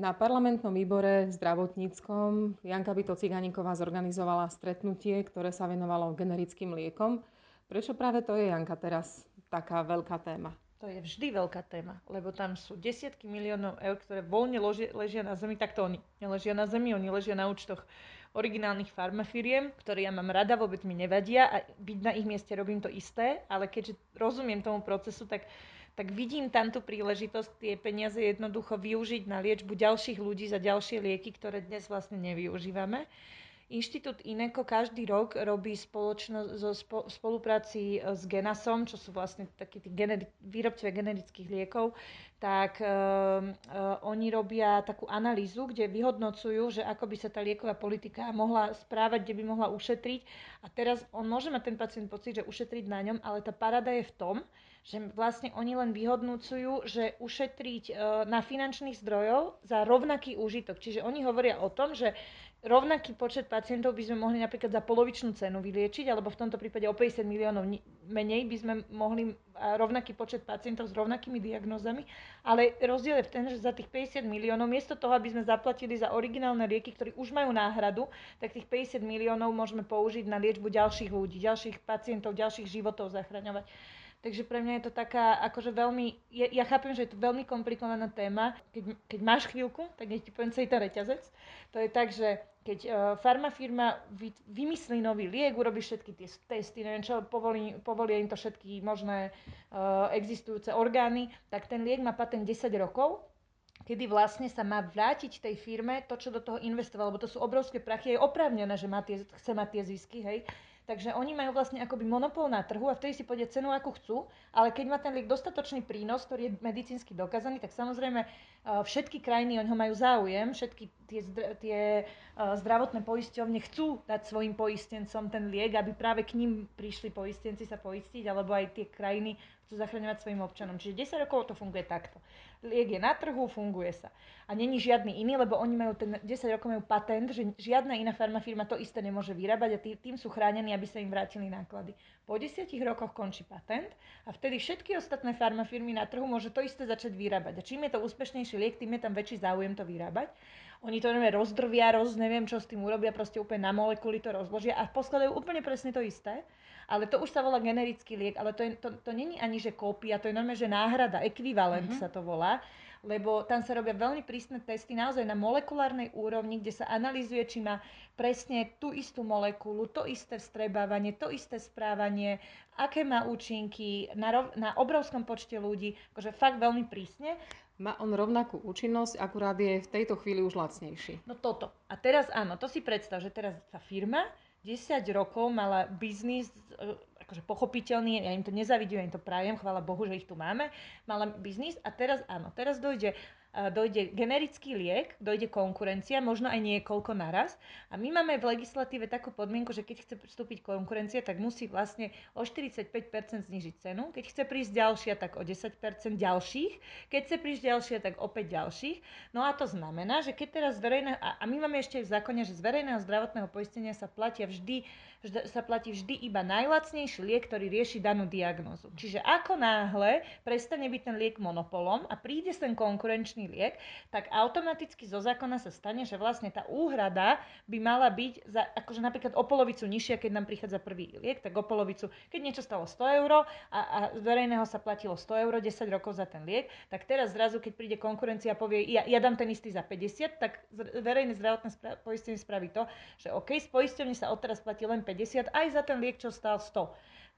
Na parlamentnom výbore zdravotníckom Janka Byto Ciganíková zorganizovala stretnutie, ktoré sa venovalo generickým liekom. Prečo práve to je, Janka, teraz taká veľká téma? To je vždy veľká téma, lebo tam sú desiatky miliónov eur, ktoré voľne loži, ležia na zemi. Tak to oni neležia na zemi, oni ležia na účtoch originálnych farmafiriem, ktoré ja mám rada, vôbec mi nevadia a byť na ich mieste robím to isté, ale keďže rozumiem tomu procesu, tak tak vidím tam tú príležitosť tie peniaze jednoducho využiť na liečbu ďalších ľudí za ďalšie lieky, ktoré dnes vlastne nevyužívame. Inštitút Ineko každý rok robí spoločno, zo spo, spolupráci e, s Genasom, čo sú vlastne takí tí generi, výrobcovia generických liekov, tak uh, uh, oni robia takú analýzu, kde vyhodnocujú, že ako by sa tá lieková politika mohla správať, kde by mohla ušetriť. A teraz on môže mať ten pacient pocit, že ušetriť na ňom, ale tá parada je v tom, že vlastne oni len vyhodnúcujú, že ušetriť uh, na finančných zdrojov za rovnaký úžitok. Čiže oni hovoria o tom, že rovnaký počet pacientov by sme mohli napríklad za polovičnú cenu vyliečiť, alebo v tomto prípade o 50 miliónov menej by sme mohli rovnaký počet pacientov s rovnakými diagnózami, ale rozdiel je v tom, že za tých 50 miliónov, miesto toho, aby sme zaplatili za originálne lieky, ktorí už majú náhradu, tak tých 50 miliónov môžeme použiť na liečbu ďalších ľudí, ďalších pacientov, ďalších životov zachraňovať. Takže pre mňa je to taká, akože veľmi, ja, ja chápem, že je to veľmi komplikovaná téma. Keď, keď máš chvíľku, tak nech ti poviem celý ten reťazec. To je tak, že keď uh, farmafirma vy, vymyslí nový liek, urobí všetky tie testy, neviem čo, povolí, povolia im to všetky možné uh, existujúce orgány, tak ten liek má patent 10 rokov, kedy vlastne sa má vrátiť tej firme to, čo do toho investoval, lebo to sú obrovské prachy, je oprávnené, že má tie, chce mať tie zisky, hej, Takže oni majú vlastne akoby monopol na trhu a vtedy si povedia cenu, ako chcú, ale keď má ten liek dostatočný prínos, ktorý je medicínsky dokázaný, tak samozrejme všetky krajiny o ňo majú záujem, všetky tie, tie zdravotné poisťovne chcú dať svojim poistencom ten liek, aby práve k ním prišli poistenci sa poistiť, alebo aj tie krajiny chcú zachraňovať svojim občanom. Čiže 10 rokov to funguje takto. Liek je na trhu, funguje sa. A není žiadny iný, lebo oni majú ten 10 rokov majú patent, že žiadna iná farmafirma to isté nemôže vyrábať a tý, tým sú chránení, aby sa im vrátili náklady. Po 10 rokoch končí patent a vtedy všetky ostatné farmafirmy na trhu môže to isté začať vyrábať. A čím je to úspešnejší liek, tým je tam väčší záujem to vyrábať. Oni to neviem, rozdrvia, roz, neviem čo s tým urobia, proste úplne na molekuly to rozložia a poskladajú úplne presne to isté ale to už sa volá generický liek, ale to, je, to, to není ani, že kópia, to je normálne, že náhrada, ekvivalent mm-hmm. sa to volá, lebo tam sa robia veľmi prísne testy naozaj na molekulárnej úrovni, kde sa analýzuje, či má presne tú istú molekulu, to isté vstrebávanie, to isté správanie, aké má účinky na, rov, na obrovskom počte ľudí, akože fakt veľmi prísne. Má on rovnakú účinnosť, akurát je v tejto chvíli už lacnejší. No toto. A teraz áno, to si predstav, že teraz tá firma 10 rokov mala biznis, e, akože pochopiteľný, ja im to nezavidujem, im to prajem, chvála Bohu, že ich tu máme, mala biznis a teraz áno, teraz dojde dojde generický liek, dojde konkurencia, možno aj niekoľko naraz. A my máme v legislatíve takú podmienku, že keď chce vstúpiť konkurencia, tak musí vlastne o 45% znižiť cenu. Keď chce prísť ďalšia, tak o 10% ďalších. Keď chce prísť ďalšia, tak opäť ďalších. No a to znamená, že keď teraz z verejného, a my máme ešte v zákone, že z verejného zdravotného poistenia sa platia vždy sa platí vždy iba najlacnejší liek, ktorý rieši danú diagnózu. Čiže ako náhle prestane byť ten liek monopolom a príde ten konkurenčný liek, tak automaticky zo zákona sa stane, že vlastne tá úhrada by mala byť za, akože napríklad o polovicu nižšia, keď nám prichádza prvý liek, tak o polovicu, keď niečo stalo 100 eur a, a z verejného sa platilo 100 eur 10 rokov za ten liek, tak teraz zrazu, keď príde konkurencia a povie, ja, ja dám ten istý za 50, tak verejné zdravotné poistenie spraví to, že OK, z poisťovne sa odteraz platí len 50 aj za ten liek, čo stál 100.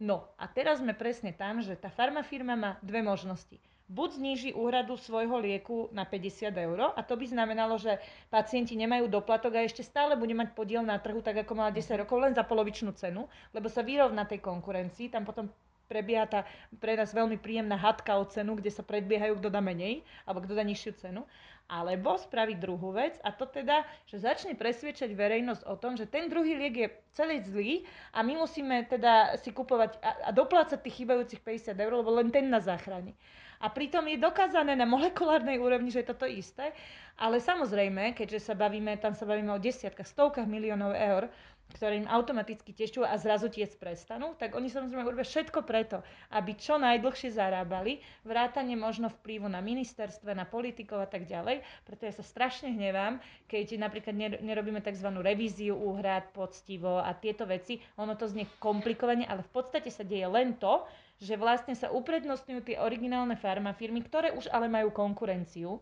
No a teraz sme presne tam, že tá farmafirma má dve možnosti. Buď zníži úhradu svojho lieku na 50 eur a to by znamenalo, že pacienti nemajú doplatok a ešte stále bude mať podiel na trhu tak ako mala 10 rokov len za polovičnú cenu, lebo sa vyrovná tej konkurencii, tam potom prebieha tá pre nás veľmi príjemná hadka o cenu, kde sa predbiehajú, kto dá menej alebo kto dá nižšiu cenu. Alebo spraviť druhú vec a to teda, že začne presviečať verejnosť o tom, že ten druhý liek je celý zlý a my musíme teda si kupovať a, a doplácať tých chýbajúcich 50 eur, lebo len ten nás zachráni. A pritom je dokázané na molekulárnej úrovni, že je toto isté, ale samozrejme, keďže sa bavíme, tam sa bavíme o desiatkách, stovkách miliónov eur, ktoré im automaticky tešťujú a zrazu tiec prestanú, tak oni samozrejme urobia všetko preto, aby čo najdlhšie zarábali, vrátane možno vplyvu na ministerstve, na politikov a tak ďalej. Preto ja sa strašne hnevám, keď napríklad nerobíme tzv. revíziu úhrad poctivo a tieto veci. Ono to znie komplikovane, ale v podstate sa deje len to, že vlastne sa uprednostňujú tie originálne farmafirmy, ktoré už ale majú konkurenciu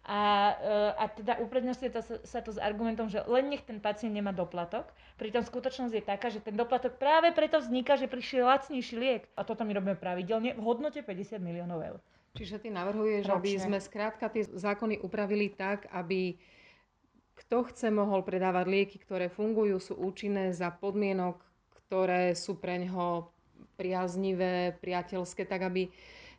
a, eh, a teda uprednostňuje to, sa to s argumentom, že len nech ten pacient nemá doplatok. Pritom skutočnosť je taká, že ten doplatok práve preto vzniká, že prišiel lacnejší liek. A toto my robíme pravidelne v hodnote 50 miliónov eur. Čiže ty navrhuješ, Ročne. aby sme skrátka tie zákony upravili tak, aby kto chce mohol predávať lieky, ktoré fungujú, sú účinné za podmienok, ktoré sú pre ňoho priaznivé, priateľské, tak aby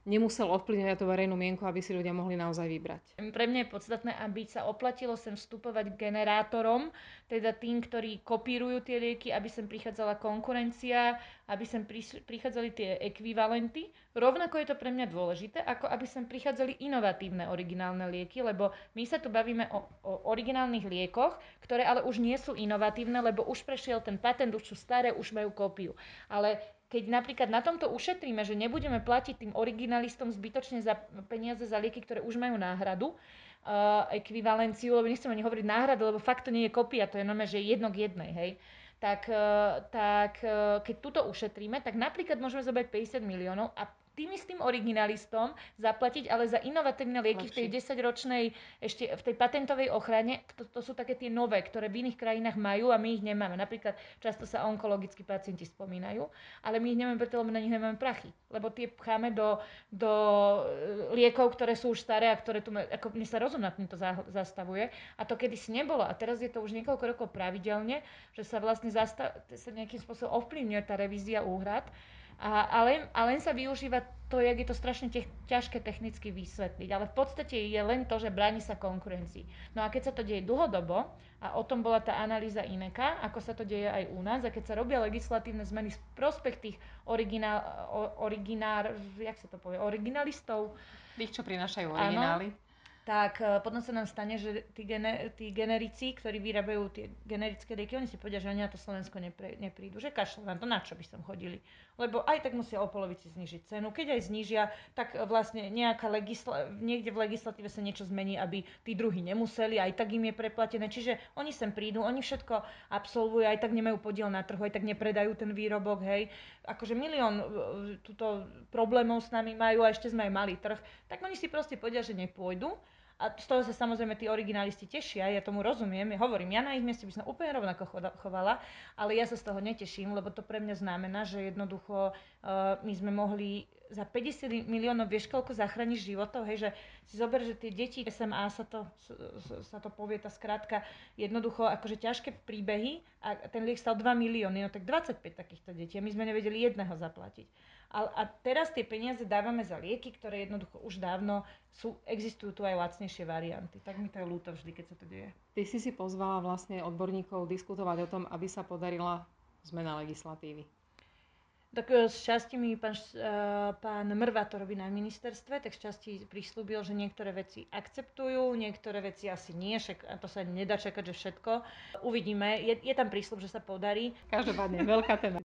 nemusel ovplyvňovať tú verejnú mienku, aby si ľudia mohli naozaj vybrať. Pre mňa je podstatné, aby sa oplatilo sem vstupovať generátorom, teda tým, ktorí kopírujú tie lieky, aby sem prichádzala konkurencia, aby sem prichádzali tie ekvivalenty. Rovnako je to pre mňa dôležité, ako aby sem prichádzali inovatívne originálne lieky, lebo my sa tu bavíme o, o originálnych liekoch, ktoré ale už nie sú inovatívne, lebo už prešiel ten patent, už sú staré, už majú kópiu. Ale keď napríklad na tomto ušetríme, že nebudeme platiť tým originalistom zbytočne za peniaze za lieky, ktoré už majú náhradu, uh, ekvivalenciu, lebo nechcem ani hovoriť náhradu, lebo fakt to nie je kopia, to je normálne, že jedno k jednej, hej. Tak, uh, tak uh, keď túto ušetríme, tak napríklad môžeme zobrať 50 miliónov a tým istým originalistom zaplatiť, ale za inovatívne lieky Lepší. v tej 10-ročnej, ešte v tej patentovej ochrane, to, to sú také tie nové, ktoré v iných krajinách majú a my ich nemáme. Napríklad často sa onkologickí pacienti spomínajú, ale my ich nemáme preto, lebo na nich nemáme prachy. Lebo tie pcháme do, do e, liekov, ktoré sú už staré a ktoré tu, ako mne sa rozum nad týmto zastavuje. A to kedysi nebolo. A teraz je to už niekoľko rokov pravidelne, že sa vlastne zastav, sa nejakým spôsobom ovplyvňuje tá revízia úhrad. A, a, len, a len sa využíva to, jak je to strašne te, ťažké technicky vysvetliť. Ale v podstate je len to, že bráni sa konkurencii. No a keď sa to deje dlhodobo, a o tom bola tá analýza INEKA, ako sa to deje aj u nás, a keď sa robia legislatívne zmeny z prospech tých originál, originár, jak sa to povie, originalistov. Tých, čo prinášajú originály. Áno, tak e, potom sa nám stane, že tí, gener, tí generici, ktorí vyrábajú tie generické lieky, oni si povedia, že oni na to Slovensko nepre, neprídu, že kašľú na to, na čo by som chodili. Lebo aj tak musia o polovici znižiť cenu. Keď aj znížia, tak vlastne nejaká legisla- niekde v legislatíve sa niečo zmení, aby tí druhí nemuseli, aj tak im je preplatené. Čiže oni sem prídu, oni všetko absolvujú, aj tak nemajú podiel na trhu, aj tak nepredajú ten výrobok, hej. Akože milión e, túto problémov s nami majú a ešte sme aj mali trh, tak oni si proste povedia, že nepôjdu a z toho sa samozrejme tí originalisti tešia, ja tomu rozumiem, ja hovorím, ja na ich mieste by som úplne rovnako chovala, ale ja sa z toho neteším, lebo to pre mňa znamená, že jednoducho uh, my sme mohli za 50 miliónov, vieš koľko zachrániš životov, hej, že si zober, že tie deti SMA sa to, sa to povie, tá skrátka, jednoducho akože ťažké príbehy a ten liek stal 2 milióny, no tak 25 takýchto detí a my sme nevedeli jedného zaplatiť. A, a teraz tie peniaze dávame za lieky, ktoré jednoducho už dávno sú, existujú tu aj lacnejšie varianty. Tak mi to je ľúto vždy, keď sa to deje. Ty si si pozvala vlastne odborníkov diskutovať o tom, aby sa podarila zmena legislatívy. Tak z e, časti mi pán, uh, pán Mrva to robí na ministerstve, tak z časti prislúbil, že niektoré veci akceptujú, niektoré veci asi nie, však to sa nedá čakať, že všetko. Uvidíme, je, je tam prísľub, že sa podarí. Každopádne veľká téma.